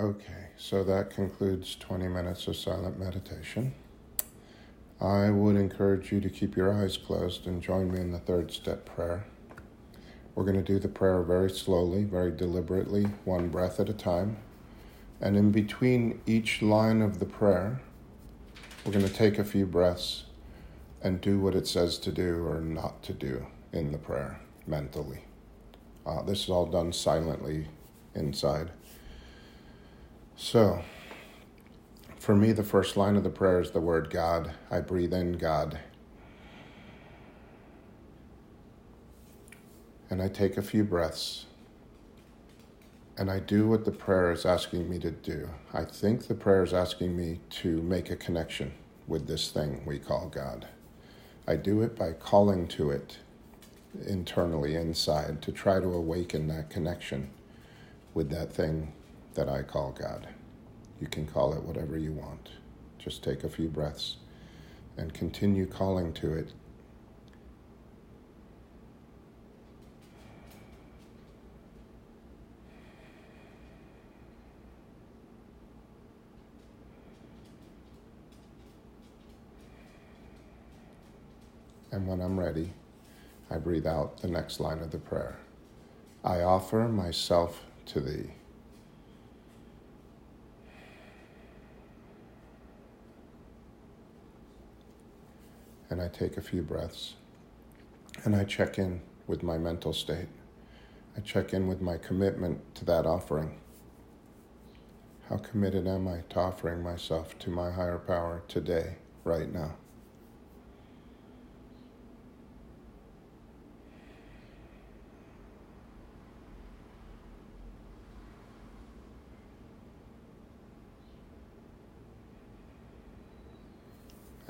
Okay, so that concludes 20 minutes of silent meditation. I would encourage you to keep your eyes closed and join me in the third step prayer. We're going to do the prayer very slowly, very deliberately, one breath at a time. And in between each line of the prayer, we're going to take a few breaths and do what it says to do or not to do in the prayer mentally. Uh, this is all done silently inside. So, for me, the first line of the prayer is the word God. I breathe in God. And I take a few breaths. And I do what the prayer is asking me to do. I think the prayer is asking me to make a connection with this thing we call God. I do it by calling to it internally inside to try to awaken that connection with that thing that I call God. You can call it whatever you want. Just take a few breaths and continue calling to it. And when I'm ready, I breathe out the next line of the prayer. I offer myself to thee. And I take a few breaths and I check in with my mental state. I check in with my commitment to that offering. How committed am I to offering myself to my higher power today, right now?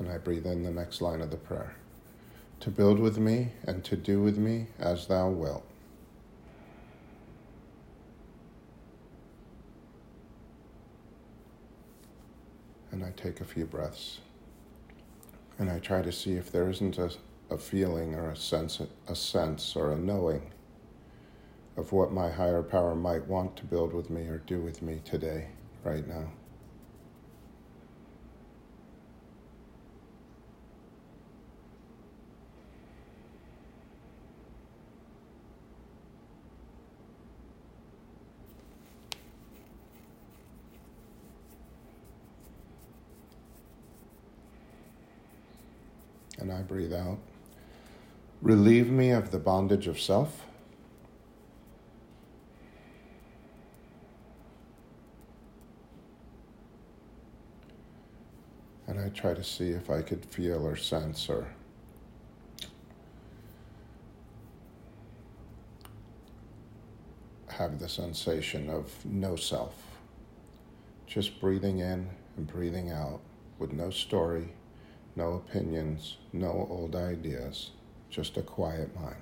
and I breathe in the next line of the prayer to build with me and to do with me as thou wilt. And I take a few breaths and I try to see if there isn't a, a feeling or a sense, a sense or a knowing of what my higher power might want to build with me or do with me today, right now. and I breathe out. Relieve me of the bondage of self. And I try to see if I could feel or sense or have the sensation of no self. Just breathing in and breathing out with no story no opinions, no old ideas, just a quiet mind.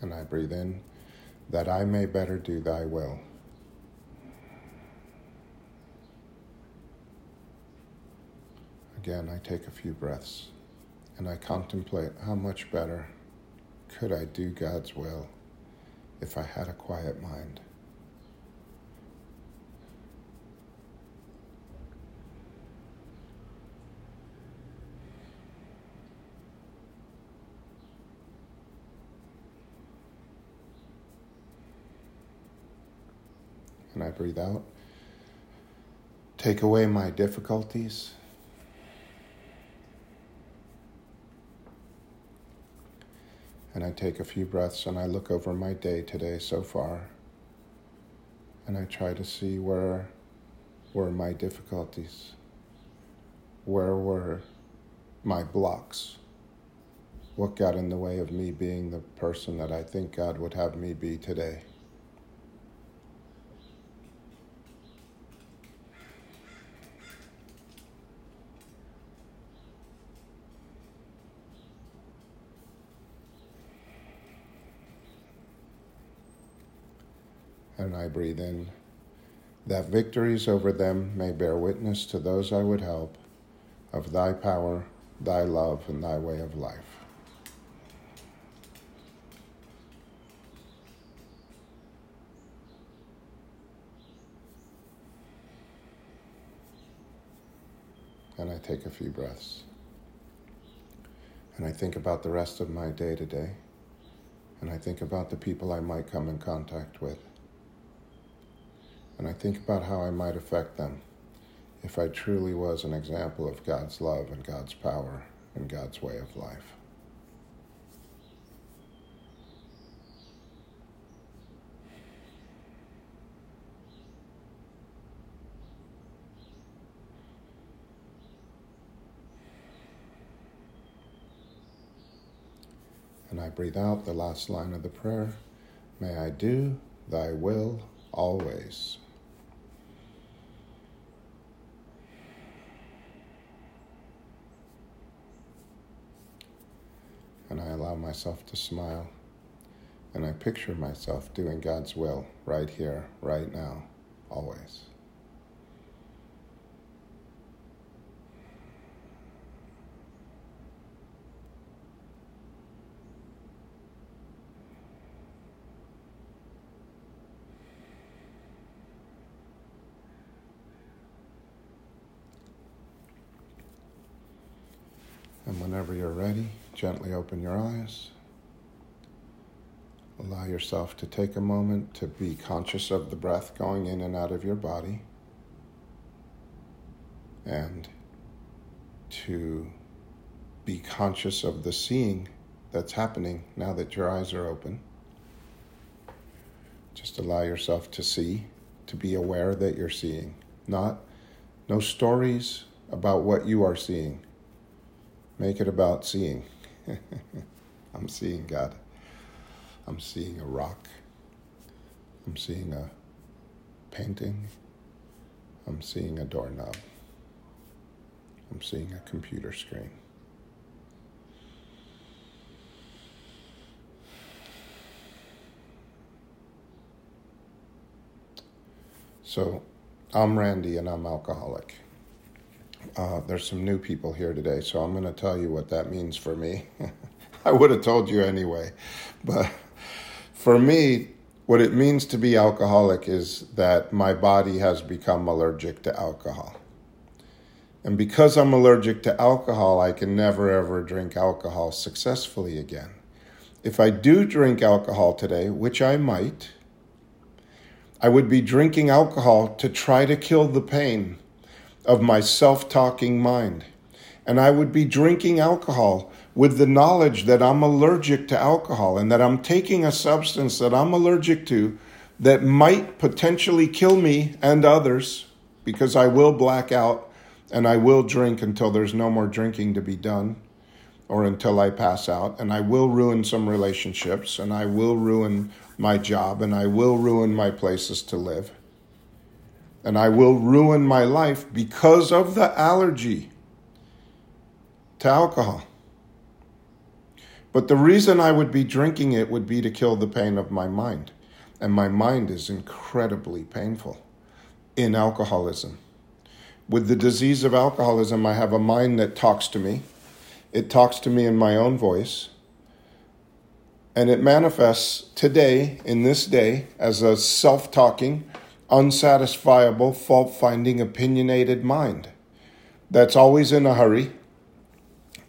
And I breathe in, that I may better do thy will. Again, I take a few breaths and I contemplate how much better could I do God's will if I had a quiet mind. And I breathe out. Take away my difficulties And I take a few breaths and I look over my day today so far. And I try to see where were my difficulties? Where were my blocks? What got in the way of me being the person that I think God would have me be today? And I breathe in. that victories over them may bear witness to those I would help of thy power, thy love, and thy way of life. And I take a few breaths. And I think about the rest of my day today. And I think about the people I might come in contact with. And I think about how I might affect them if I truly was an example of God's love and God's power and God's way of life. And I breathe out the last line of the prayer May I do thy will always. And I allow myself to smile. And I picture myself doing God's will right here, right now, always. And whenever you're ready, gently open your eyes. Allow yourself to take a moment to be conscious of the breath going in and out of your body and to be conscious of the seeing that's happening now that your eyes are open. Just allow yourself to see, to be aware that you're seeing. Not no stories about what you are seeing Make it about seeing. I'm seeing God. I'm seeing a rock. I'm seeing a painting. I'm seeing a doorknob. I'm seeing a computer screen. So, I'm Randy and I'm alcoholic. Uh, there's some new people here today, so I'm going to tell you what that means for me. I would have told you anyway. But for me, what it means to be alcoholic is that my body has become allergic to alcohol. And because I'm allergic to alcohol, I can never ever drink alcohol successfully again. If I do drink alcohol today, which I might, I would be drinking alcohol to try to kill the pain of my self talking mind. And I would be drinking alcohol with the knowledge that I'm allergic to alcohol and that I'm taking a substance that I'm allergic to that might potentially kill me and others because I will black out and I will drink until there's no more drinking to be done or until I pass out. And I will ruin some relationships and I will ruin my job and I will ruin my places to live and I will ruin my life because of the allergy to alcohol. But the reason I would be drinking it would be to kill the pain of my mind. And my mind is incredibly painful in alcoholism. With the disease of alcoholism, I have a mind that talks to me. It talks to me in my own voice. And it manifests today, in this day, as a self talking, unsatisfiable, fault finding, opinionated mind that's always in a hurry,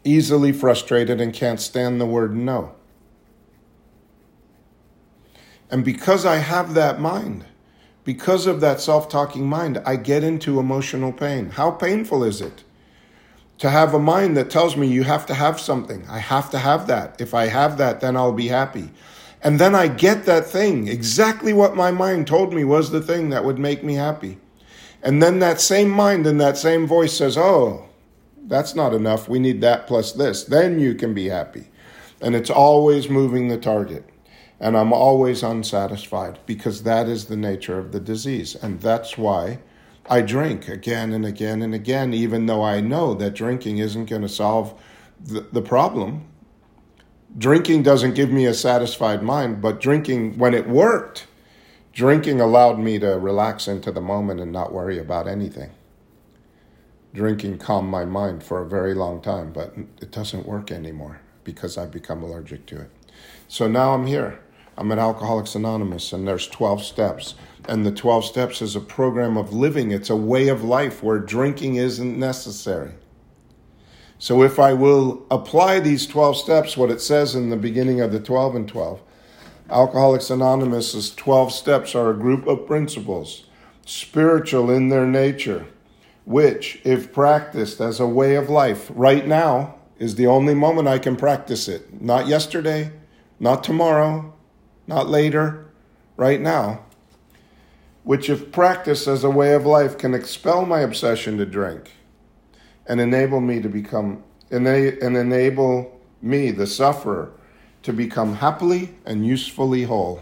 easily frustrated, and can't stand the word no. And because I have that mind, because of that self talking mind, I get into emotional pain. How painful is it to have a mind that tells me you have to have something? I have to have that. If I have that, then I'll be happy. And then I get that thing, exactly what my mind told me was the thing that would make me happy. And then that same mind and that same voice says, Oh, that's not enough. We need that plus this. Then you can be happy. And it's always moving the target. And I'm always unsatisfied because that is the nature of the disease. And that's why I drink again and again and again, even though I know that drinking isn't going to solve the, the problem drinking doesn't give me a satisfied mind, but drinking, when it worked, Drinking allowed me to relax into the moment and not worry about anything. Drinking calmed my mind for a very long time, but it doesn't work anymore because I've become allergic to it. So now I'm here. I'm at Alcoholics Anonymous, and there's 12 steps. And the 12 steps is a program of living, it's a way of life where drinking isn't necessary. So if I will apply these 12 steps, what it says in the beginning of the 12 and 12, Alcoholics Anonymous's 12 steps are a group of principles, spiritual in their nature, which, if practiced as a way of life, right now is the only moment I can practice it. Not yesterday, not tomorrow, not later, right now. Which, if practiced as a way of life, can expel my obsession to drink and enable me to become, and enable me, the sufferer, to become happily and usefully whole.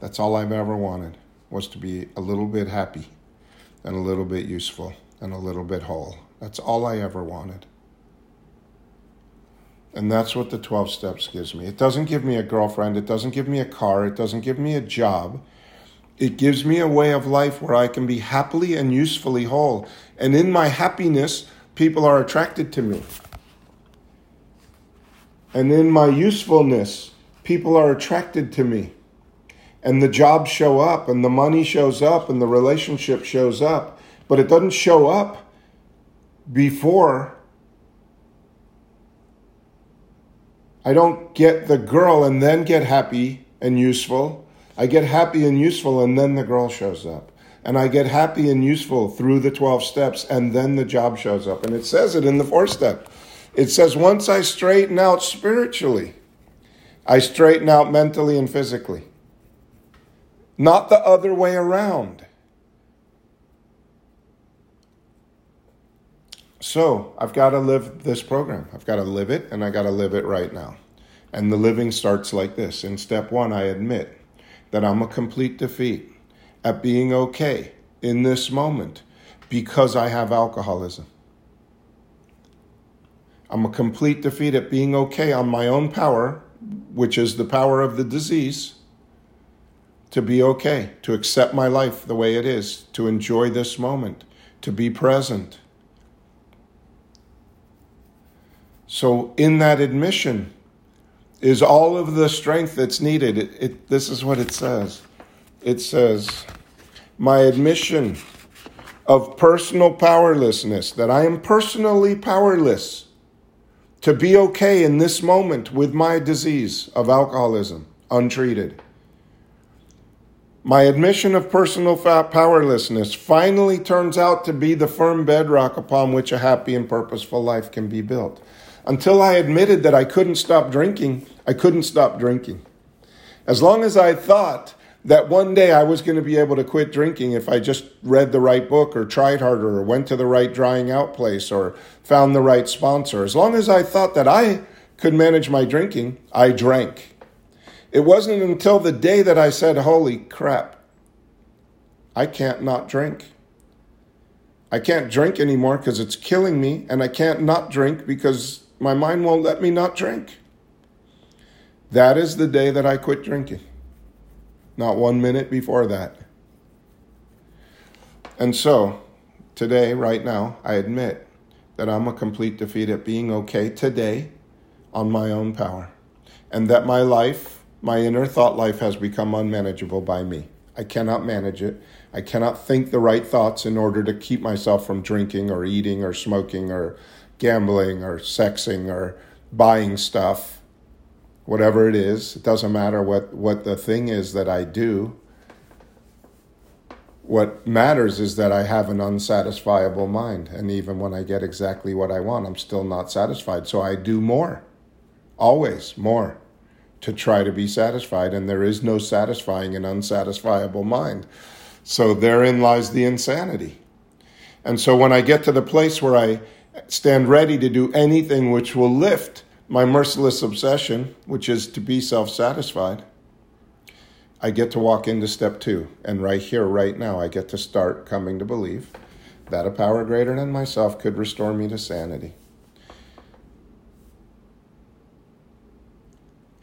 That's all I've ever wanted, was to be a little bit happy and a little bit useful and a little bit whole. That's all I ever wanted. And that's what the 12 steps gives me. It doesn't give me a girlfriend, it doesn't give me a car, it doesn't give me a job. It gives me a way of life where I can be happily and usefully whole. And in my happiness, people are attracted to me. And in my usefulness, people are attracted to me. And the jobs show up, and the money shows up, and the relationship shows up. But it doesn't show up before I don't get the girl and then get happy and useful. I get happy and useful, and then the girl shows up. And I get happy and useful through the 12 steps, and then the job shows up. And it says it in the fourth step. It says, once I straighten out spiritually, I straighten out mentally and physically. Not the other way around. So I've got to live this program. I've got to live it, and I got to live it right now. And the living starts like this. In step one, I admit that I'm a complete defeat at being okay in this moment because I have alcoholism. I'm a complete defeat at being okay on my own power, which is the power of the disease, to be okay, to accept my life the way it is, to enjoy this moment, to be present. So, in that admission is all of the strength that's needed. It, it, this is what it says it says, My admission of personal powerlessness, that I am personally powerless to be okay in this moment with my disease of alcoholism untreated. My admission of personal powerlessness finally turns out to be the firm bedrock upon which a happy and purposeful life can be built. Until I admitted that I couldn't stop drinking, I couldn't stop drinking. As long as I thought that one day I was going to be able to quit drinking if I just read the right book or tried harder or went to the right drying out place or found the right sponsor. As long as I thought that I could manage my drinking, I drank. It wasn't until the day that I said, Holy crap, I can't not drink. I can't drink anymore because it's killing me, and I can't not drink because my mind won't let me not drink. That is the day that I quit drinking not one minute before that. And so, today, right now, I admit that I'm a complete defeat at being okay today on my own power, and that my life, my inner thought life, has become unmanageable by me. I cannot manage it. I cannot think the right thoughts in order to keep myself from drinking or eating or smoking or gambling or sexing or buying stuff whatever it is. It doesn't matter what, what the thing is that I do. What matters is that I have an unsatisfiable mind. And even when I get exactly what I want, I'm still not satisfied. So I do more, always more, to try to be satisfied. And there is no satisfying an unsatisfiable mind. So therein lies the insanity. And so when I get to the place where I stand ready to do anything which will lift my merciless obsession, which is to be self satisfied, I get to walk into step two. And right here, right now, I get to start coming to believe that a power greater than myself could restore me to sanity.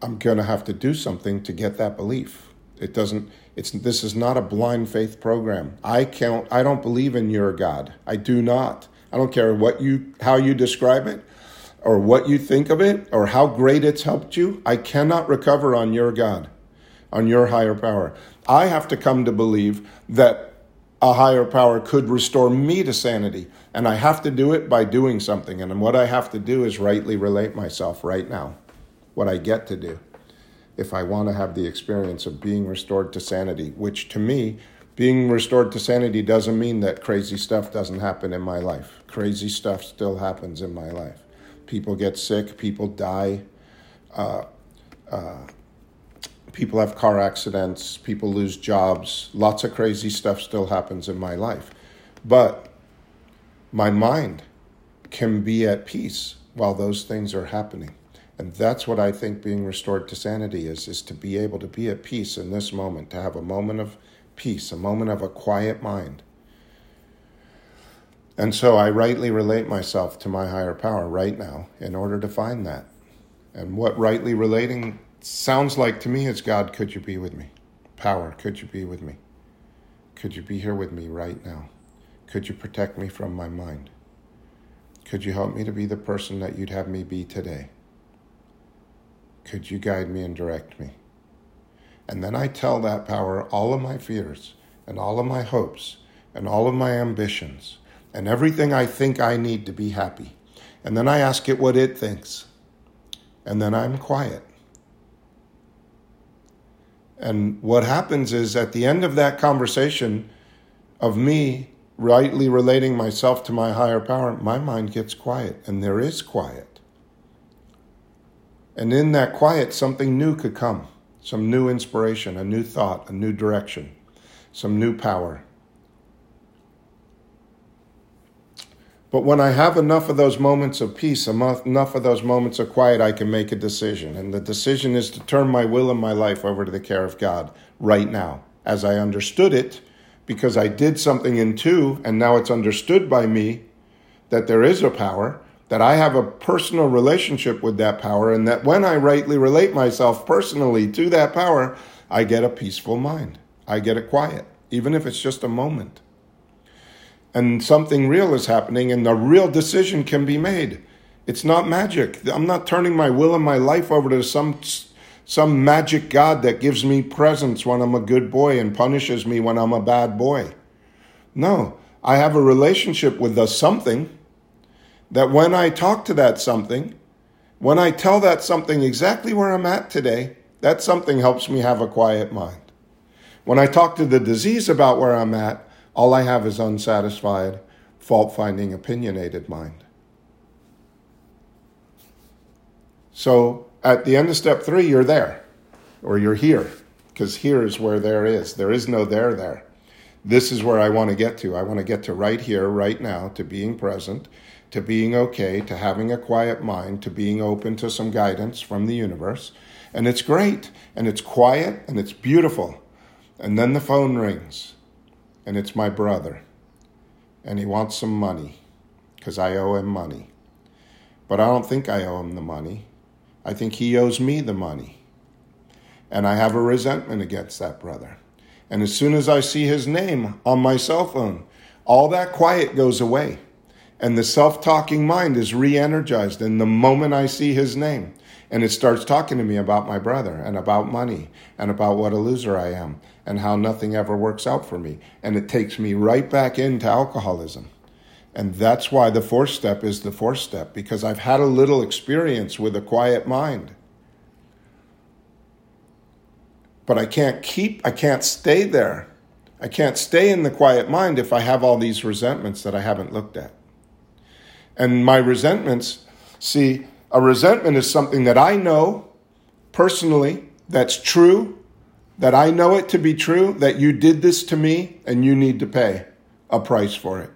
I'm going to have to do something to get that belief. It doesn't, It's, this is not a blind faith program. I can't, I don't believe in your God. I do not. I don't care what you, how you describe it or what you think of it or how great it's helped you. I cannot recover on your God, on your higher power. I have to come to believe that a higher power could restore me to sanity. And I have to do it by doing something. And what I have to do is rightly relate myself right now, what I get to do if I want to have the experience of being restored to sanity, which to me, being restored to sanity doesn't mean that crazy stuff doesn't happen in my life. Crazy stuff still happens in my life. People get sick, people die, uh, uh, people have car accidents, people lose jobs. Lots of crazy stuff still happens in my life. But my mind can be at peace while those things are happening. And that's what I think being restored to sanity is, is to be able to be at peace in this moment, to have a moment of peace, a moment of a quiet mind. And so I rightly relate myself to my higher power right now in order to find that. And what rightly relating sounds like to me is God, could you be with me? Power, could you be with me? Could you be here with me right now? Could you protect me from my mind? Could you help me to be the person that you'd have me be today? Could you guide me and direct me? And then I tell that power all of my fears and all of my hopes and all of my ambitions and everything I think I need to be happy. And then I ask it what it thinks. And then I'm quiet. And what happens is at the end of that conversation of me rightly relating myself to my higher power, my mind gets quiet, and there is quiet. And in that quiet, something new could come some new inspiration, a new thought, a new direction, some new power. But when I have enough of those moments of peace, enough of those moments of quiet, I can make a decision. And the decision is to turn my will and my life over to the care of God right now. As I understood it, because I did something in two, and now it's understood by me that there is a power, that I have a personal relationship with that power, and that when I rightly relate myself personally to that power, I get a peaceful mind. I get it quiet, even if it's just a moment. And something real is happening, and a real decision can be made. It's not magic. I'm not turning my will and my life over to some some magic god that gives me presents when I'm a good boy and punishes me when I'm a bad boy. No, I have a relationship with the something that when I talk to that something, when I tell that something exactly where I'm at today, that something helps me have a quiet mind. When I talk to the disease about where I'm at, all I have is unsatisfied, fault finding, opinionated mind. So at the end of step three, you're there, or you're here, because here is where there is. There is no there there. This is where I want to get to. I want to get to right here, right now, to being present to being okay, to having a quiet mind, to being open to some guidance from the universe. And it's great, and it's quiet, and it's beautiful. And then the phone rings, and it's my brother. And he wants some money, because I owe him money. But I don't think I owe him the money. I think he owes me the money. And I have a resentment against that brother. And as soon as I see his name on my cell phone, all that quiet goes away. And the self talking mind is re energized in the moment I see his name. And it starts talking to me about my brother and about money and about what a loser I am and how nothing ever works out for me. And it takes me right back into alcoholism. And that's why the fourth step is the fourth step, because I've had a little experience with a quiet mind. But I can't keep, I can't stay there. I can't stay in the quiet mind if I have all these resentments that I haven't looked at. And my resentments, see, a resentment is something that I know personally that's true, that I know it to be true, that you did this to me and you need to pay a price for it.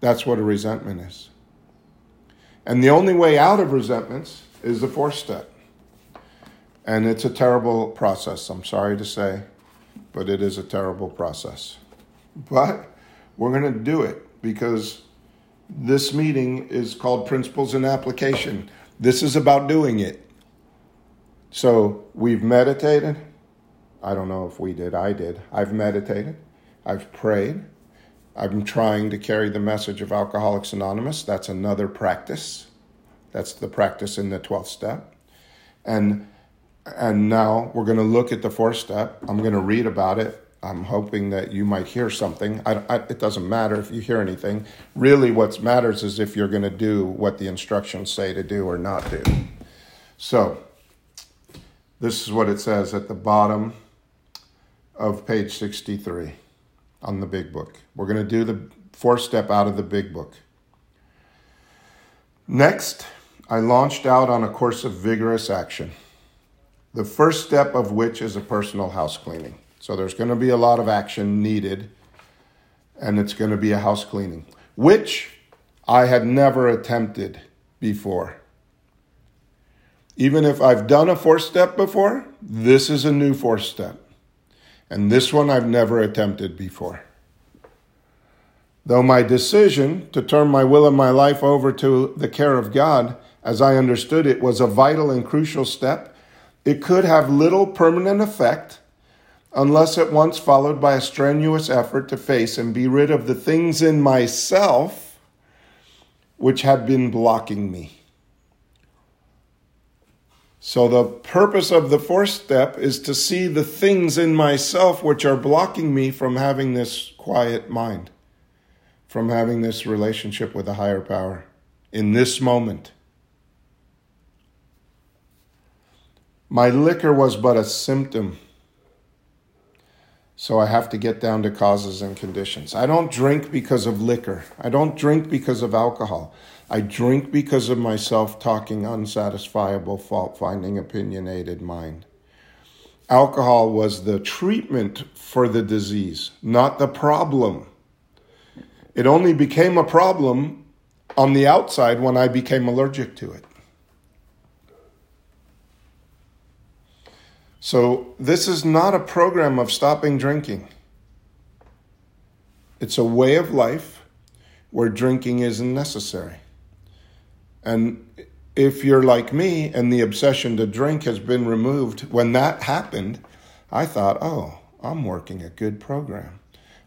That's what a resentment is. And the only way out of resentments is the fourth step. And it's a terrible process, I'm sorry to say, but it is a terrible process. But we're going to do it because this meeting is called Principles and Application. This is about doing it. So we've meditated, I don't know if we did, I did. I've meditated, I've prayed, I'm trying to carry the message of Alcoholics Anonymous. That's another practice. That's the practice in the 12th step. And and now we're going to look at the fourth step. I'm going to read about it. I'm hoping that you might hear something. I, I, it doesn't matter if you hear anything. Really, what matters is if you're going to do what the instructions say to do or not do. So, this is what it says at the bottom of page 63 on the big book. We're going to do the fourth step out of the big book. Next, I launched out on a course of vigorous action, the first step of which is a personal house cleaning. So there's going to be a lot of action needed, and it's going to be a house cleaning, which I had never attempted before. Even if I've done a fourth step before, this is a new fourth step. And this one I've never attempted before. Though my decision to turn my will and my life over to the care of God, as I understood it, was a vital and crucial step, it could have little permanent effect unless at once followed by a strenuous effort to face and be rid of the things in myself which had been blocking me. So, the purpose of the fourth step is to see the things in myself which are blocking me from having this quiet mind, from having this relationship with a higher power in this moment. My liquor was but a symptom. So I have to get down to causes and conditions. I don't drink because of liquor. I don't drink because of alcohol. I drink because of my self talking, unsatisfiable, fault finding, opinionated mind. Alcohol was the treatment for the disease, not the problem. It only became a problem on the outside when I became allergic to it. So, this is not a program of stopping drinking. It's a way of life where drinking isn't necessary. And if you're like me and the obsession to drink has been removed, when that happened, I thought, oh, I'm working a good program.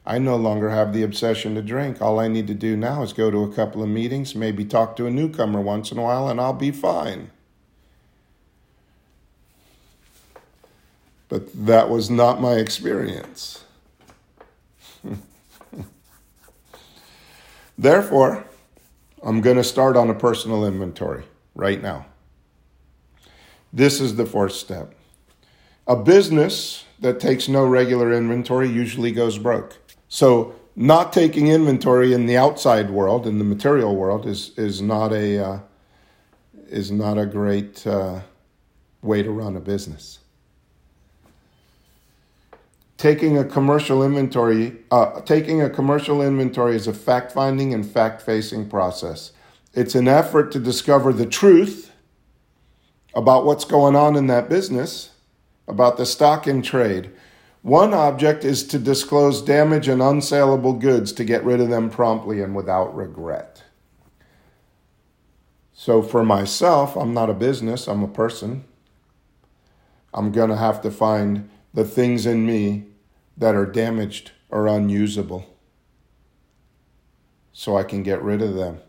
I no longer have the obsession to drink. All I need to do now is go to a couple of meetings, maybe talk to a newcomer once in a while, and I'll be fine. But that was not my experience. Therefore, I'm going to start on a personal inventory right now. This is the fourth step. A business that takes no regular inventory usually goes broke. So, not taking inventory in the outside world, in the material world, is is not a uh, is not a great uh, way to run a business. Taking a commercial inventory, uh, taking a commercial inventory is a fact finding and fact facing process. It's an effort to discover the truth about what's going on in that business, about the stock in trade. One object is to disclose damage and unsaleable goods to get rid of them promptly and without regret. So, for myself, I'm not a business, I'm a person. I'm going to have to find the things in me that are damaged or unusable so I can get rid of them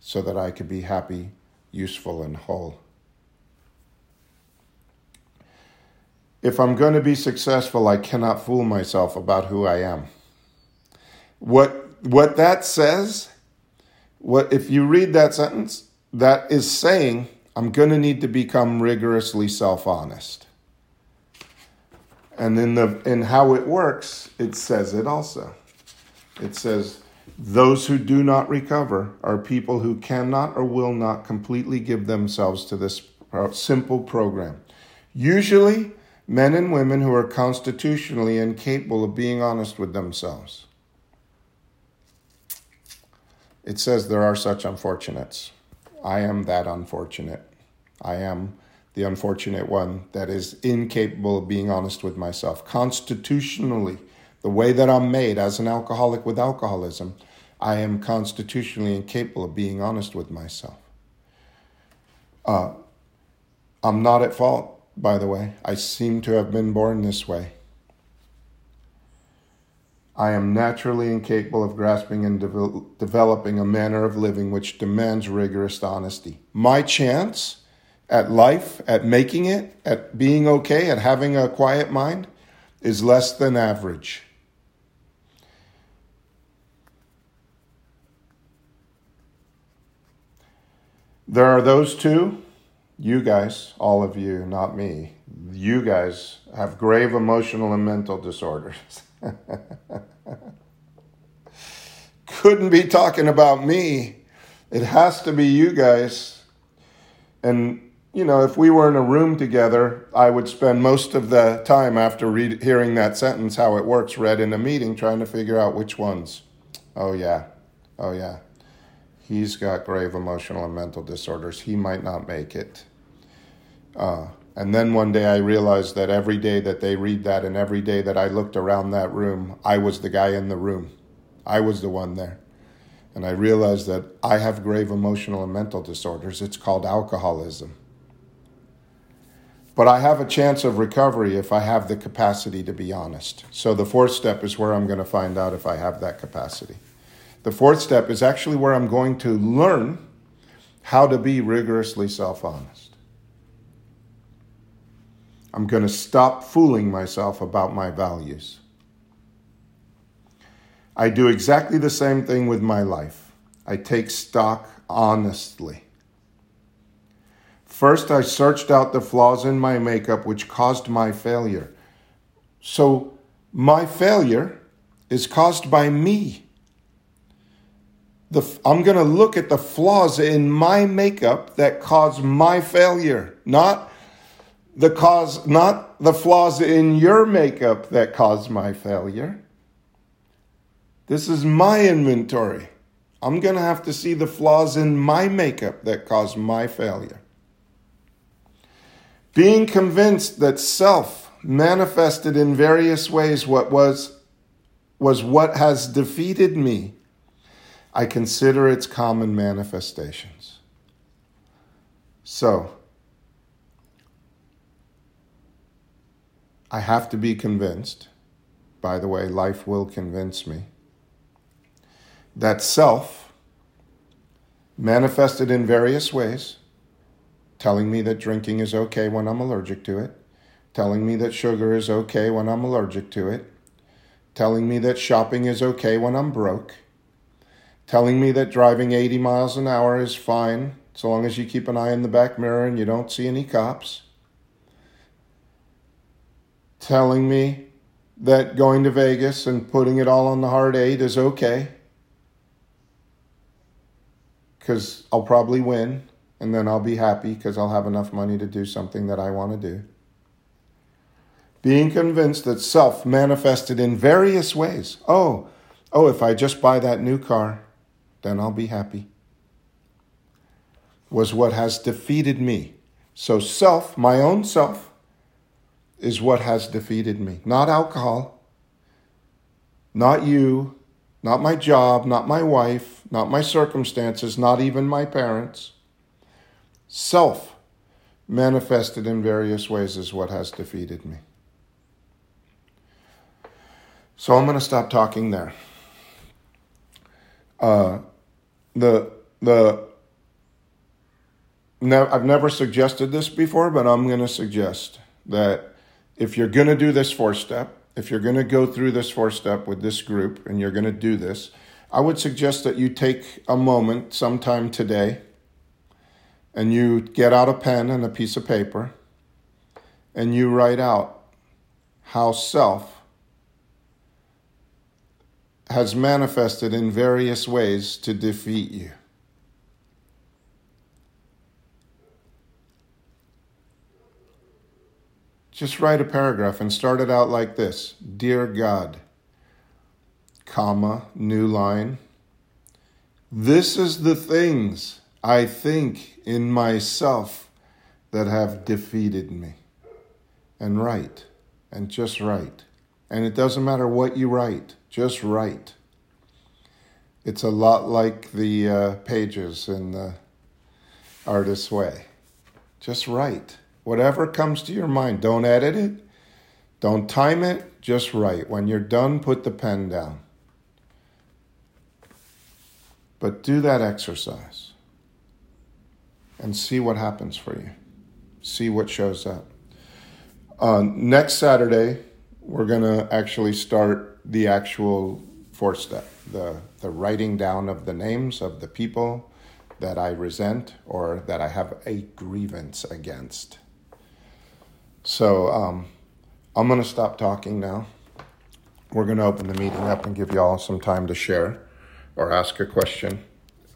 so that I could be happy, useful, and whole. If I'm going to be successful, I cannot fool myself about who I am. What, what that says, what, if you read that sentence, that is saying I'm going to need to become rigorously self honest. And in the in how it works, it says it also. It says those who do not recover are people who cannot or will not completely give themselves to this simple program. Usually, men and women who are constitutionally incapable of being honest with themselves. It says there are such unfortunates. I am that unfortunate. I am the unfortunate one that is incapable of being honest with myself. Constitutionally, the way that I'm made as an alcoholic with alcoholism, I am constitutionally incapable of being honest with myself. Uh, I'm not at fault by the way. I seem to have been born this way. I am naturally incapable of grasping and de- developing a manner of living which demands rigorous honesty. My chance at life, at making it, at being okay, at having a quiet mind is less than average. There are those too, you guys, all of you, not me, you guys have grave emotional and mental disorders. Couldn't be talking about me. It has to be you guys. And, you know, if we were in a room together, I would spend most of the time after hearing that sentence, how it works, read in a meeting, trying to figure out which ones. Oh, yeah. Oh, yeah. He's got grave emotional and mental disorders. He might not make it. Uh, and then one day I realized that every day that they read that and every day that I looked around that room, I was the guy in the room. I was the one there. And I realized that I have grave emotional and mental disorders. It's called alcoholism. But I have a chance of recovery if I have the capacity to be honest. So the fourth step is where I'm going to find out if I have that capacity. The fourth step is actually where I'm going to learn how to be rigorously self honest. I'm going to stop fooling myself about my values. I do exactly the same thing with my life. I take stock honestly. First, I searched out the flaws in my makeup which caused my failure. So, my failure is caused by me. The, I'm going to look at the flaws in my makeup that caused my failure, not the cause, not the flaws in your makeup that caused my failure. This is my inventory. I'm going to have to see the flaws in my makeup that caused my failure. Being convinced that self manifested in various ways what was was what has defeated me. I consider its common manifestations. So, I have to be convinced, by the way, life will convince me, that self, manifested in various ways, telling me that drinking is okay when I'm allergic to it, telling me that sugar is okay when I'm allergic to it, telling me that shopping is okay when I'm broke, telling me that driving 80 miles an hour is fine so long as you keep an eye in the back mirror and you don't see any cops telling me that going to Vegas and putting it all on the hard eight is okay because I'll probably win and then I'll be happy because I'll have enough money to do something that I want to do. Being convinced that self manifested in various ways. Oh, oh, if I just buy that new car, then I'll be happy. Was what has defeated me. So, self, my own self, is what has defeated me. Not alcohol, not you, not my job, not my wife, not my circumstances, not even my parents. Self manifested in various ways is what has defeated me. So I'm going to stop talking there. Uh, the the I've never suggested this before, but I'm going to suggest that if you're going to do this four step, if you're going to go through this four step with this group and you're going to do this, I would suggest that you take a moment sometime today and you get out a pen and a piece of paper and you write out how self has manifested in various ways to defeat you. Just write a paragraph and start it out like this Dear God, comma, new line. This is the things I think in myself that have defeated me. And write, and just write. And it doesn't matter what you write, just write. It's a lot like the uh, pages in the artist's way. Just write. Whatever comes to your mind, don't edit it, don't time it, just write. When you're done, put the pen down. But do that exercise and see what happens for you. See what shows up. Uh, next Saturday, we're going to actually start the actual fourth step the, the writing down of the names of the people that I resent or that I have a grievance against. So um, I'm going to stop talking now. We're going to open the meeting up and give you all some time to share or ask a question.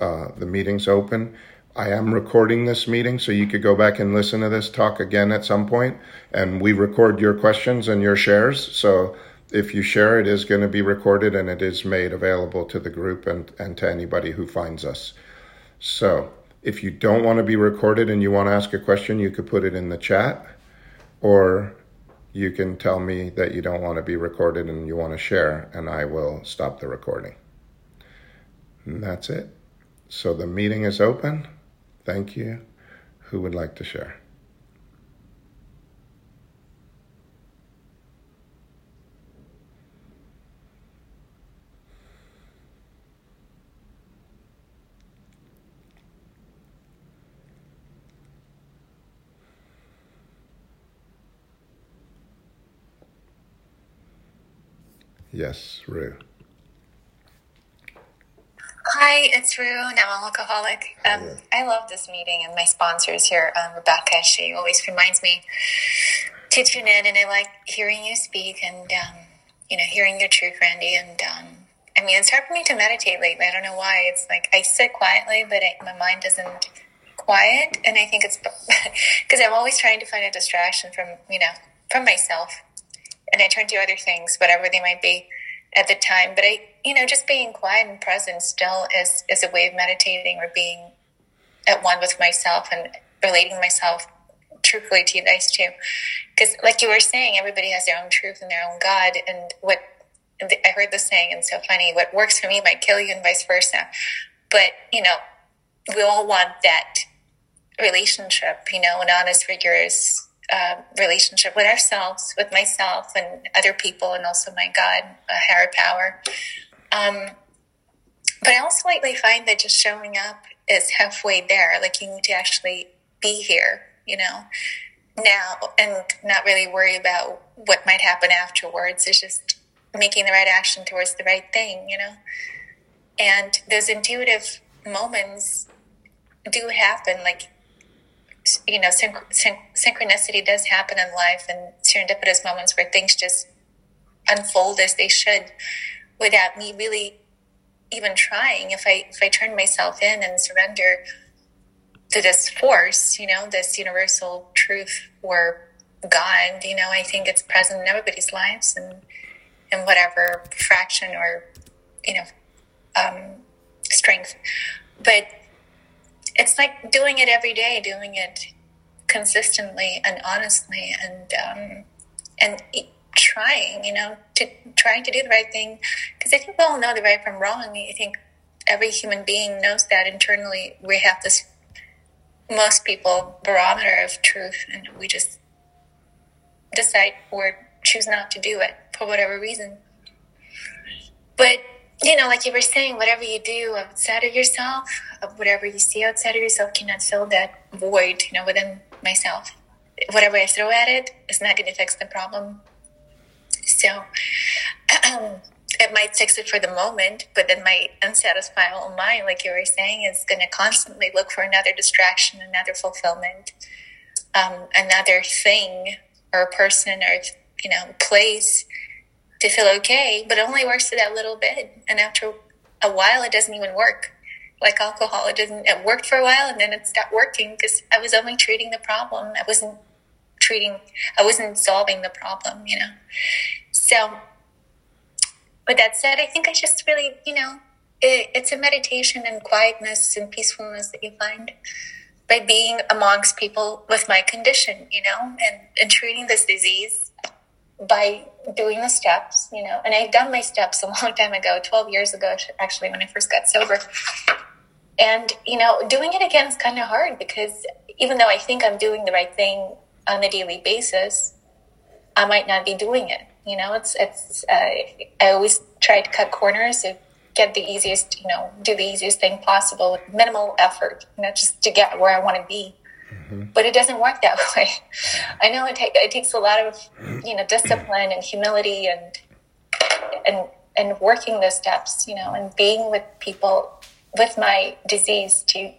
Uh, the meeting's open. I am recording this meeting, so you could go back and listen to this talk again at some point. And we record your questions and your shares. So if you share, it is going to be recorded and it is made available to the group and, and to anybody who finds us. So if you don't want to be recorded and you want to ask a question, you could put it in the chat or you can tell me that you don't want to be recorded and you want to share, and I will stop the recording. And that's it. So the meeting is open. Thank you. Who would like to share? Yes, Rue. Hi, it's Rue, now I'm alcoholic. Um, I love this meeting, and my sponsors here, um, Rebecca, she always reminds me to tune in, and I like hearing you speak and, um, you know, hearing your truth, Randy. And um, I mean, it's hard for me to meditate lately. I don't know why. It's like I sit quietly, but I, my mind doesn't quiet, and I think it's because I'm always trying to find a distraction from, you know, from myself and I turn to other things, whatever they might be at the time. But I, you know, just being quiet and present still is, is a way of meditating or being at one with myself and relating myself truthfully to you guys too. Because like you were saying, everybody has their own truth and their own God. And what I heard this saying, and so funny, what works for me might kill you and vice versa. But, you know, we all want that relationship, you know, an honest, rigorous uh, relationship with ourselves, with myself and other people, and also my God, a higher power. Um, but I also lately find that just showing up is halfway there. Like you need to actually be here, you know, now and not really worry about what might happen afterwards. It's just making the right action towards the right thing, you know. And those intuitive moments do happen. Like you know, synch- synch- synchronicity does happen in life and serendipitous moments where things just unfold as they should without me really even trying. If I, if I turn myself in and surrender to this force, you know, this universal truth or God, you know, I think it's present in everybody's lives and in whatever fraction or, you know, um, strength. But it's like doing it every day, doing it consistently and honestly, and um, and trying, you know, to trying to do the right thing. Because I think we all know the right from wrong. I think every human being knows that internally. We have this most people barometer of truth, and we just decide or choose not to do it for whatever reason. But you know, like you were saying, whatever you do outside of yourself, whatever you see outside of yourself cannot fill that void, you know, within myself. Whatever I throw at it is not going to fix the problem. So it might fix it for the moment, but then my unsatisfied mind, like you were saying, is going to constantly look for another distraction, another fulfillment, um, another thing or person or, you know, place to feel okay, but it only works for that little bit. And after a while, it doesn't even work. Like alcohol, it didn't, it worked for a while and then it stopped working because I was only treating the problem. I wasn't treating, I wasn't solving the problem, you know? So, with that said, I think I just really, you know, it, it's a meditation and quietness and peacefulness that you find by being amongst people with my condition, you know, and, and treating this disease by doing the steps, you know, and I've done my steps a long time ago, 12 years ago, actually, when I first got sober. And, you know, doing it again is kind of hard because even though I think I'm doing the right thing on a daily basis, I might not be doing it. You know, it's it's. Uh, I always try to cut corners to get the easiest, you know, do the easiest thing possible with minimal effort. You know, just to get where I want to be. Mm-hmm. But it doesn't work that way. I know it, ta- it takes a lot of, you know, discipline and humility and and and working the steps, you know, and being with people with my disease to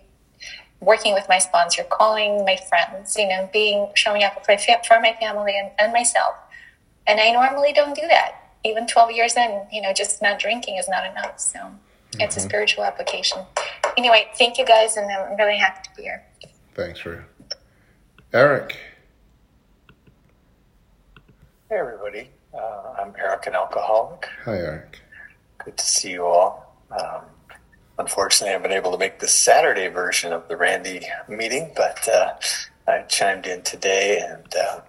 working with my sponsor, calling my friends, you know, being showing up for, my, for my family and, and myself. And I normally don't do that. Even 12 years in, you know, just not drinking is not enough. So mm-hmm. it's a mm-hmm. spiritual application. Anyway, thank you guys, and I'm really happy to be here. Thanks, Rue. Eric. Hey, everybody. Uh, I'm Eric, an alcoholic. Hi, Eric. Good to see you all. Um, unfortunately, I've been able to make the Saturday version of the Randy meeting, but uh, I chimed in today, and uh,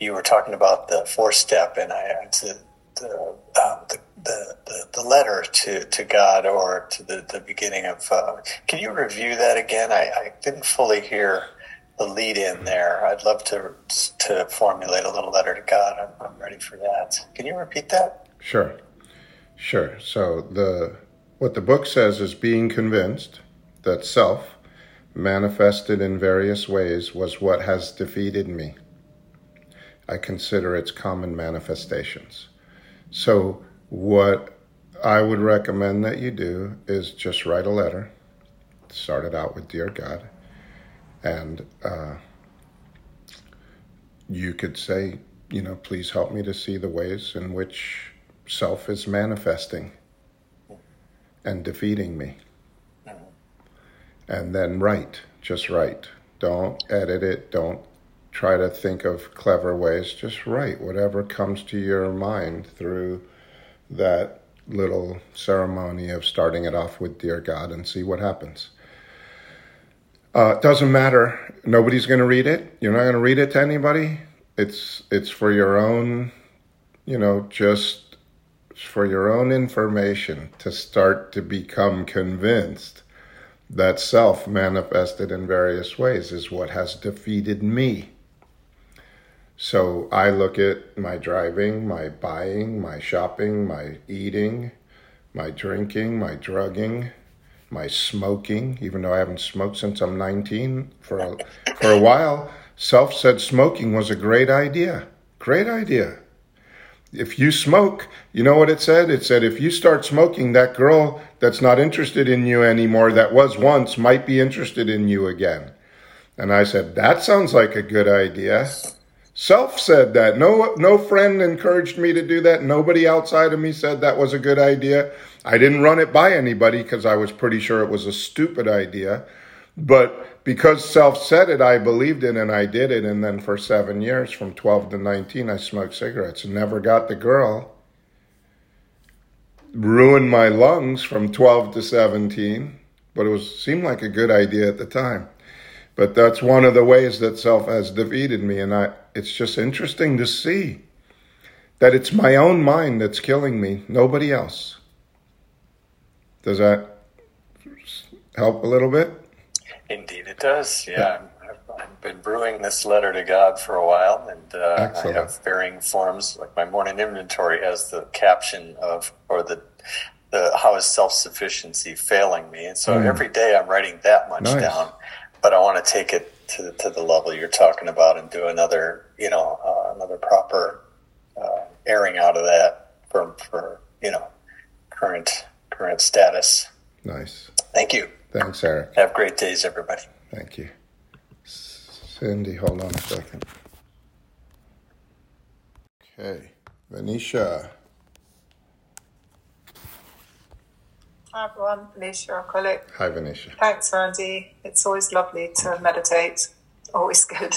you were talking about the four step, and I the the, uh, the the, the, the letter to, to God or to the, the beginning of. Uh, can you review that again? I, I didn't fully hear the lead in there. I'd love to to formulate a little letter to God. I'm, I'm ready for that. Can you repeat that? Sure, sure. So the what the book says is being convinced that self, manifested in various ways, was what has defeated me. I consider its common manifestations. So, what I would recommend that you do is just write a letter. Start it out with Dear God. And uh, you could say, you know, please help me to see the ways in which self is manifesting and defeating me. And then write, just write. Don't edit it. Don't try to think of clever ways. Just write whatever comes to your mind through that little ceremony of starting it off with Dear God and see what happens. Uh, it doesn't matter. Nobody's going to read it. You're not going to read it to anybody. It's it's for your own, you know, just for your own information to start to become convinced that self manifested in various ways is what has defeated me. So I look at my driving, my buying, my shopping, my eating, my drinking, my drugging, my smoking, even though I haven't smoked since I'm 19 for a, for a while. Self said smoking was a great idea. Great idea if you smoke, you know what it said? It said if you start smoking, that girl that's not interested in you anymore, that was once, might be interested in you again. And I said, that sounds like a good idea. Self said that. No, no friend encouraged me to do that. Nobody outside of me said that was a good idea. I didn't run it by anybody because I was pretty sure it was a stupid idea. But because self said it, I believed it and I did it. And then for seven years, from 12 to 19, I smoked cigarettes and never got the girl. Ruined my lungs from 12 to 17, but it was seemed like a good idea at the time. But that's one of the ways that self has defeated me. And I, it's just interesting to see that it's my own mind that's killing me, nobody else. Does that help a little bit? Indeed, it does. Yeah, I've, I've, been brewing this letter to God for a while, and uh, I have varying forms. Like my morning inventory has the caption of, or the, the how is self sufficiency failing me, and so mm. every day I'm writing that much nice. down. But I want to take it to to the level you're talking about and do another, you know, uh, another proper uh, airing out of that for for you know current current status. Nice. Thank you. Thanks, Eric. Have great days, everybody. Thank you. Cindy, hold on a second. Okay, Venetia. Hi everyone, Venetia Alcoholic. Hi Venetia. Thanks, Randy. It's always lovely to meditate. Always good.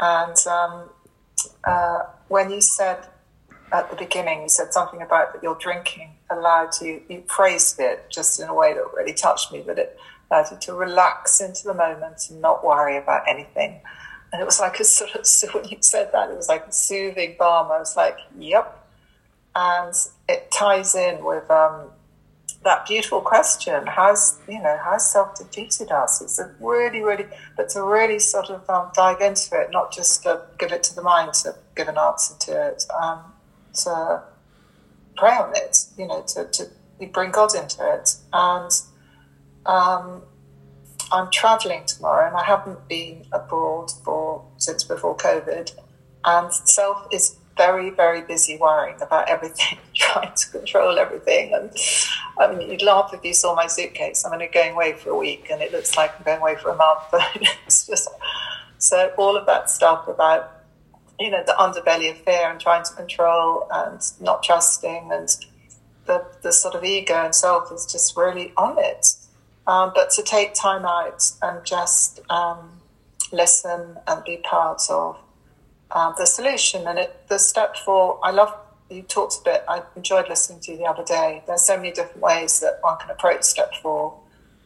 And um, uh, when you said at the beginning, you said something about that you're drinking allowed you, you praised it just in a way that really touched me, that it allowed you to relax into the moment and not worry about anything. And it was like a sort of, so when you said that, it was like a soothing balm. I was like, yep. And it ties in with um, that beautiful question has you know has self defeated us? It's a really really but to really sort of um, dive into it not just to give it to the mind to give an answer to it um, to pray on it you know to, to bring god into it. And um, i'm traveling tomorrow and i haven't been abroad for since before covid. And self is very, very busy worrying about everything, trying to control everything. And I mean, you'd laugh if you saw my suitcase. I'm going away for a week and it looks like I'm going away for a month. But it's just so all of that stuff about, you know, the underbelly of fear and trying to control and not trusting and the, the sort of ego and self is just really on it. Um, but to take time out and just um, listen and be part of uh, the solution. And it, the step four, I love, you talked a bit, I enjoyed listening to you the other day. There's so many different ways that one can approach step four.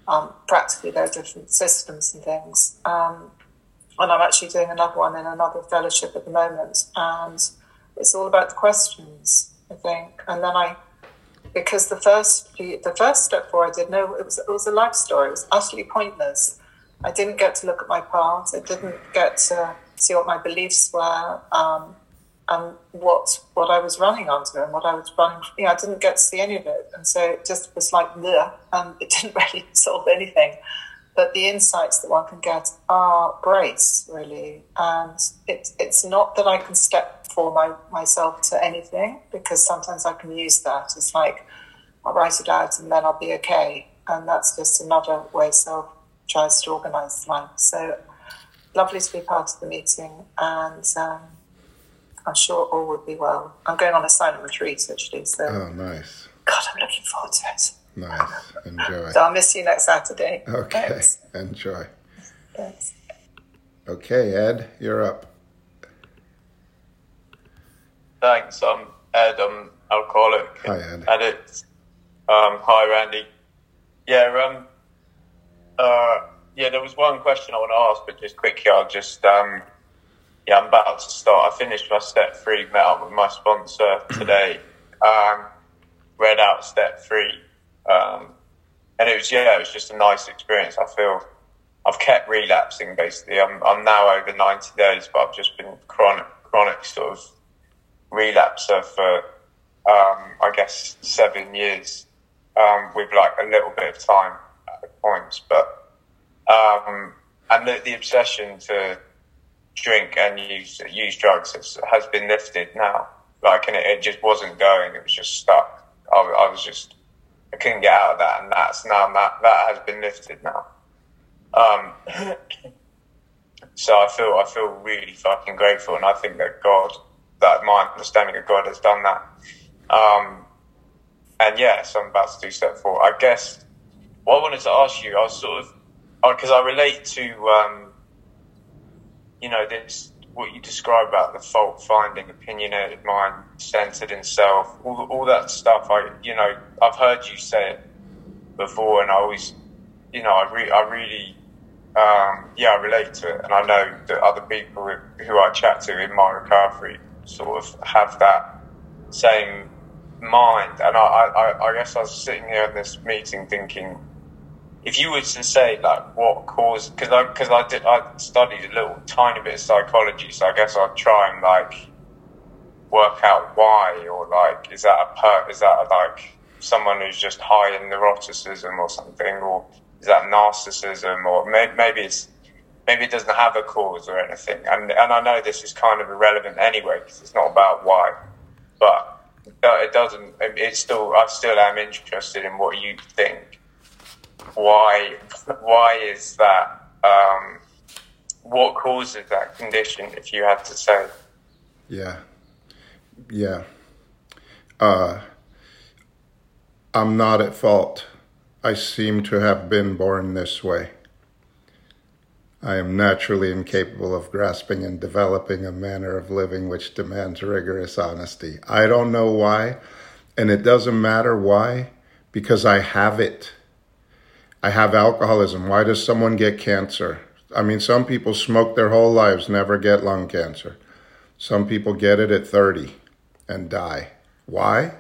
Um, practically, there are different systems and things. Um, and I'm actually doing another one in another fellowship at the moment. And it's all about the questions, I think. And then I, because the first the first step four I did no, it was it was a life story. It was utterly pointless. I didn't get to look at my past. I didn't get to see what my beliefs were, um, and what what I was running onto and what I was running. You know, I didn't get to see any of it, and so it just was like the, and it didn't really solve anything. But the insights that one can get are grace, really, and it, it's not that I can step for my, myself to anything because sometimes I can use that. It's like I'll write it out and then I'll be okay, and that's just another way self tries to organize life. So lovely to be part of the meeting, and um, I'm sure all will be well. I'm going on a silent retreat actually, so oh, nice. God, I'm looking forward to it. Nice, enjoy. so I'll miss you next Saturday. Okay, Thanks. enjoy. Thanks. Okay, Ed, you're up. Thanks. I'm Ed. I'm alcoholic. Hi, Ed. Addict. Um, hi, Randy. Yeah. Um. Uh yeah, there was one question I want to ask, but just quickly, I'll just, um, yeah, I'm about to start. I finished my step three, met up with my sponsor today, um, read out step three. Um, and it was, yeah, it was just a nice experience. I feel I've kept relapsing basically. I'm, I'm now over 90 days, but I've just been chronic, chronic sort of relapser for, um, I guess, seven years, um, with like a little bit of time at points, but um, and the, the, obsession to drink and use use drugs has, has been lifted now. Like, and it, it, just wasn't going; it was just stuck. I, I, was just I couldn't get out of that, and that's now that that has been lifted now. Um, so I feel I feel really fucking grateful, and I think that God, that my understanding of God has done that. Um, and yeah, so I'm about to do step four. I guess what I wanted to ask you, I was sort of because I relate to, um, you know, this what you describe about the fault finding, opinionated mind, centered in self, all, all that stuff. I, you know, I've heard you say it before, and I always, you know, I, re- I really, um, yeah, I relate to it, and I know that other people who I chat to in my recovery sort of have that same mind, and I, I, I guess I was sitting here in this meeting thinking if you were to say like what caused because I because I did I studied a little tiny bit of psychology, so I guess I'd try and like work out why or like is that a per is that a, like someone who's just high in neuroticism or something or is that narcissism or may, maybe it's maybe it doesn't have a cause or anything. And and I know this is kind of irrelevant anyway because it's not about why but it doesn't it's still I still am interested in what you think why why is that? Um, what causes that condition? If you had to say, yeah, yeah. Uh, I'm not at fault. I seem to have been born this way. I am naturally incapable of grasping and developing a manner of living which demands rigorous honesty. I don't know why, and it doesn't matter why, because I have it. I have alcoholism. Why does someone get cancer? I mean, some people smoke their whole lives, never get lung cancer. Some people get it at 30 and die. Why?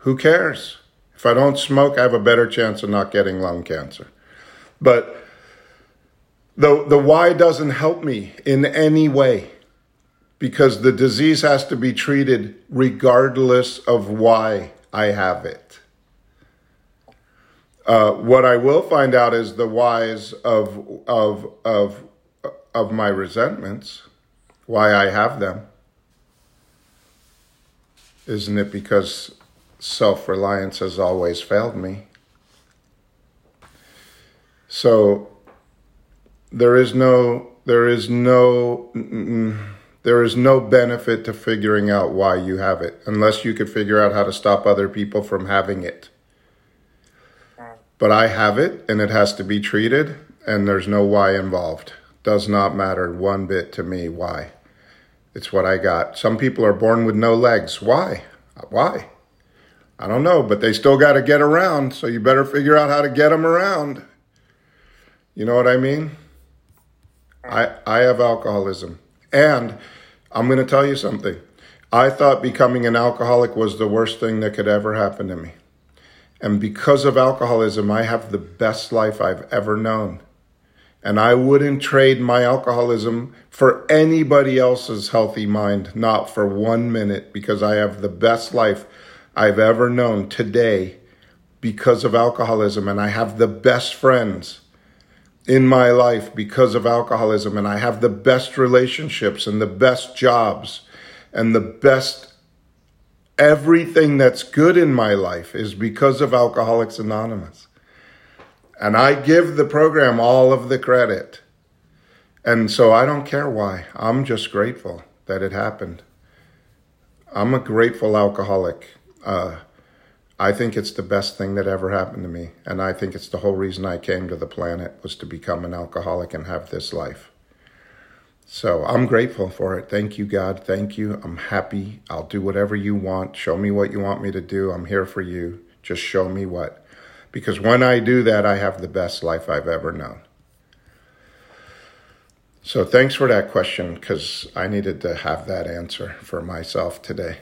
Who cares? If I don't smoke, I have a better chance of not getting lung cancer. But the, the why doesn't help me in any way because the disease has to be treated regardless of why I have it. Uh, what I will find out is the whys of of of of my resentments, why I have them. Isn't it because self reliance has always failed me? So there is no there is no there is no benefit to figuring out why you have it unless you could figure out how to stop other people from having it. But I have it and it has to be treated and there's no why involved. Does not matter one bit to me why. It's what I got. Some people are born with no legs. Why? Why? I don't know, but they still got to get around, so you better figure out how to get them around. You know what I mean? I I have alcoholism. And I'm going to tell you something. I thought becoming an alcoholic was the worst thing that could ever happen to me. And because of alcoholism, I have the best life I've ever known. And I wouldn't trade my alcoholism for anybody else's healthy mind, not for one minute, because I have the best life I've ever known today because of alcoholism. And I have the best friends in my life because of alcoholism. And I have the best relationships and the best jobs and the best everything that's good in my life is because of Alcoholics Anonymous. And I give the program all of the credit. And so I don't care why. I'm just grateful that it happened. I'm a grateful alcoholic. Uh, I think it's the best thing that ever happened to me. And I think it's the whole reason I came to the planet was to become an alcoholic and have this life. So I'm grateful for it. Thank you, God. Thank you. I'm happy. I'll do whatever you want. Show me what you want me to do. I'm here for you. Just show me what. Because when I do that, I have the best life I've ever known. So thanks for that question because I needed to have that answer for myself today.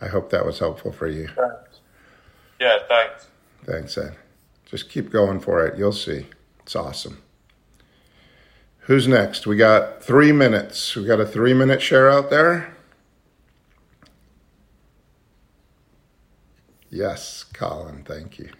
I hope that was helpful for you. Yeah, thanks. Thanks, Ed. Just keep going for it. You'll see. It's awesome. Who's next? We got three minutes. We got a three minute share out there. Yes, Colin, thank you.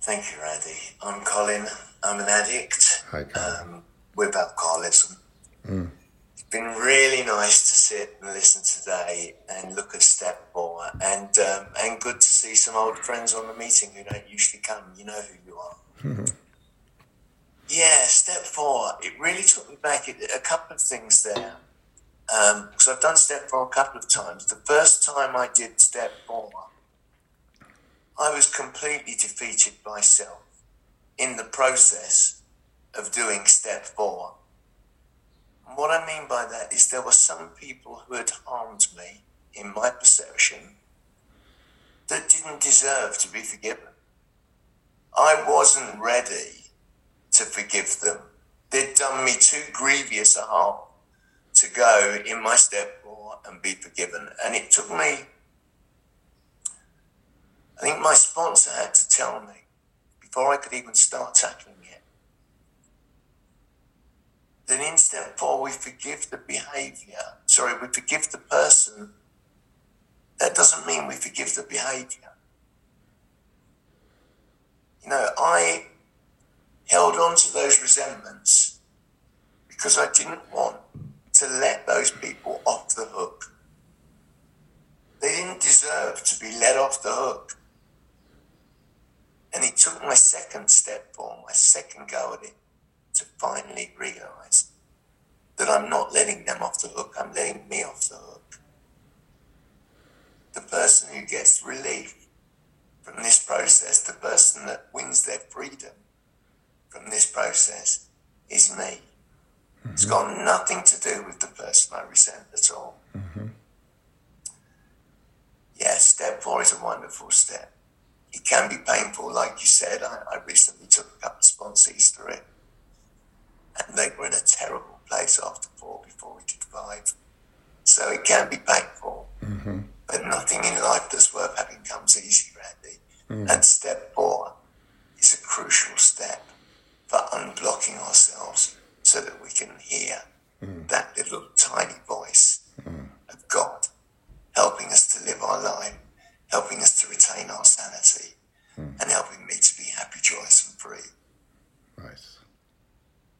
Thank you, Randy. I'm Colin. I'm an addict Hi, Colin. um, with alcoholism. It's been really nice to sit and listen today and look at step four, and um, and good to see some old friends on the meeting who don't usually come. You know who you are. yeah, step four. It really took me back. It- A couple of things there. Um, because I've done step four a couple of times. The first time I did step four, I was completely defeated myself in the process of doing step four. And what I mean by that is there were some people who had harmed me, in my perception, that didn't deserve to be forgiven. I wasn't ready to forgive them. They'd done me too grievous a harm to go in my step four and be forgiven. And it took me, I think my sponsor had to tell me before I could even start tackling it that in step four we forgive the behavior. Sorry, we forgive the person. That doesn't mean we forgive the behavior. Know, I held on to those resentments because I didn't want to let those people off the hook. They didn't deserve to be let off the hook. And it took my second step forward, my second go at it, to finally realize that I'm not letting them off the hook, I'm letting me off the hook. The person who gets relief from this process, the person that wins their freedom from this process, is me. It's got nothing to do with the person I resent at all. Yeah, step four is a wonderful step. It can be painful, like you said. I, I recently took a couple of sponsees through it, and they were in a terrible place after four before we did five. So it can be painful. Mm-hmm. But nothing in life that's worth having comes easy, Randy. Mm. And step four is a crucial step for unblocking ourselves so that we can hear mm. that little tiny voice mm. of God helping us to live our life, helping us to retain our sanity, and helping me to be happy, joyous, and free. Nice.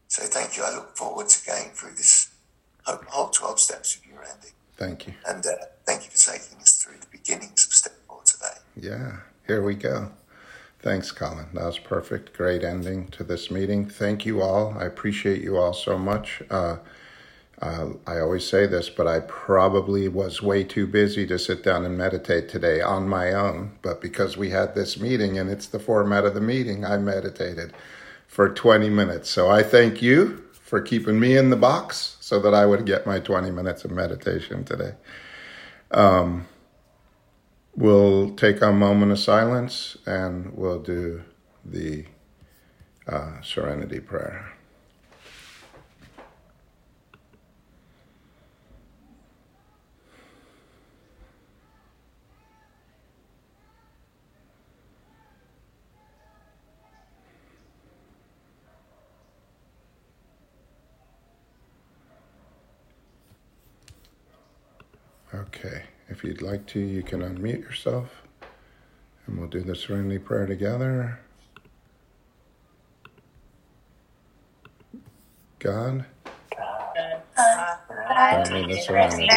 So thank you. I look forward to going through this whole whole 12 steps with you, Randy. Thank you. And uh, thank you for taking us through the beginnings of step four today. Yeah, here we go. Thanks, Colin. That was perfect. Great ending to this meeting. Thank you all. I appreciate you all so much. Uh, uh, I always say this, but I probably was way too busy to sit down and meditate today on my own. But because we had this meeting and it's the format of the meeting, I meditated for 20 minutes. So I thank you for keeping me in the box so that I would get my 20 minutes of meditation today. Um, we'll take a moment of silence and we'll do the uh, serenity prayer. Okay, if you'd like to, you can unmute yourself and we'll do the serenity prayer together. God, grant me the serenity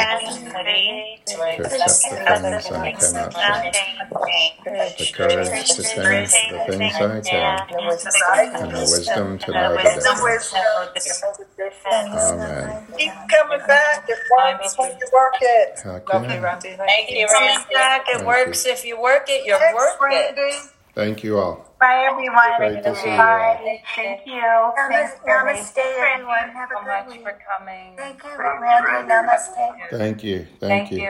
to accept the things I cannot change, the courage to think the things I can, and the wisdom to know the difference. Amen. Keep coming back. It works when you work it. Lovely. Randy. Thank you, Randy. Randy. Back. It Thank works if you work it. You're Thanks, worth it. Thank you all. Bye, everyone. Great to see you. Bye. Thank you. Thanks, Randy. Namaste, everyone. Have so much for coming. Thank you, Randy. Namaste. Thank you. Thank, Thank you. you.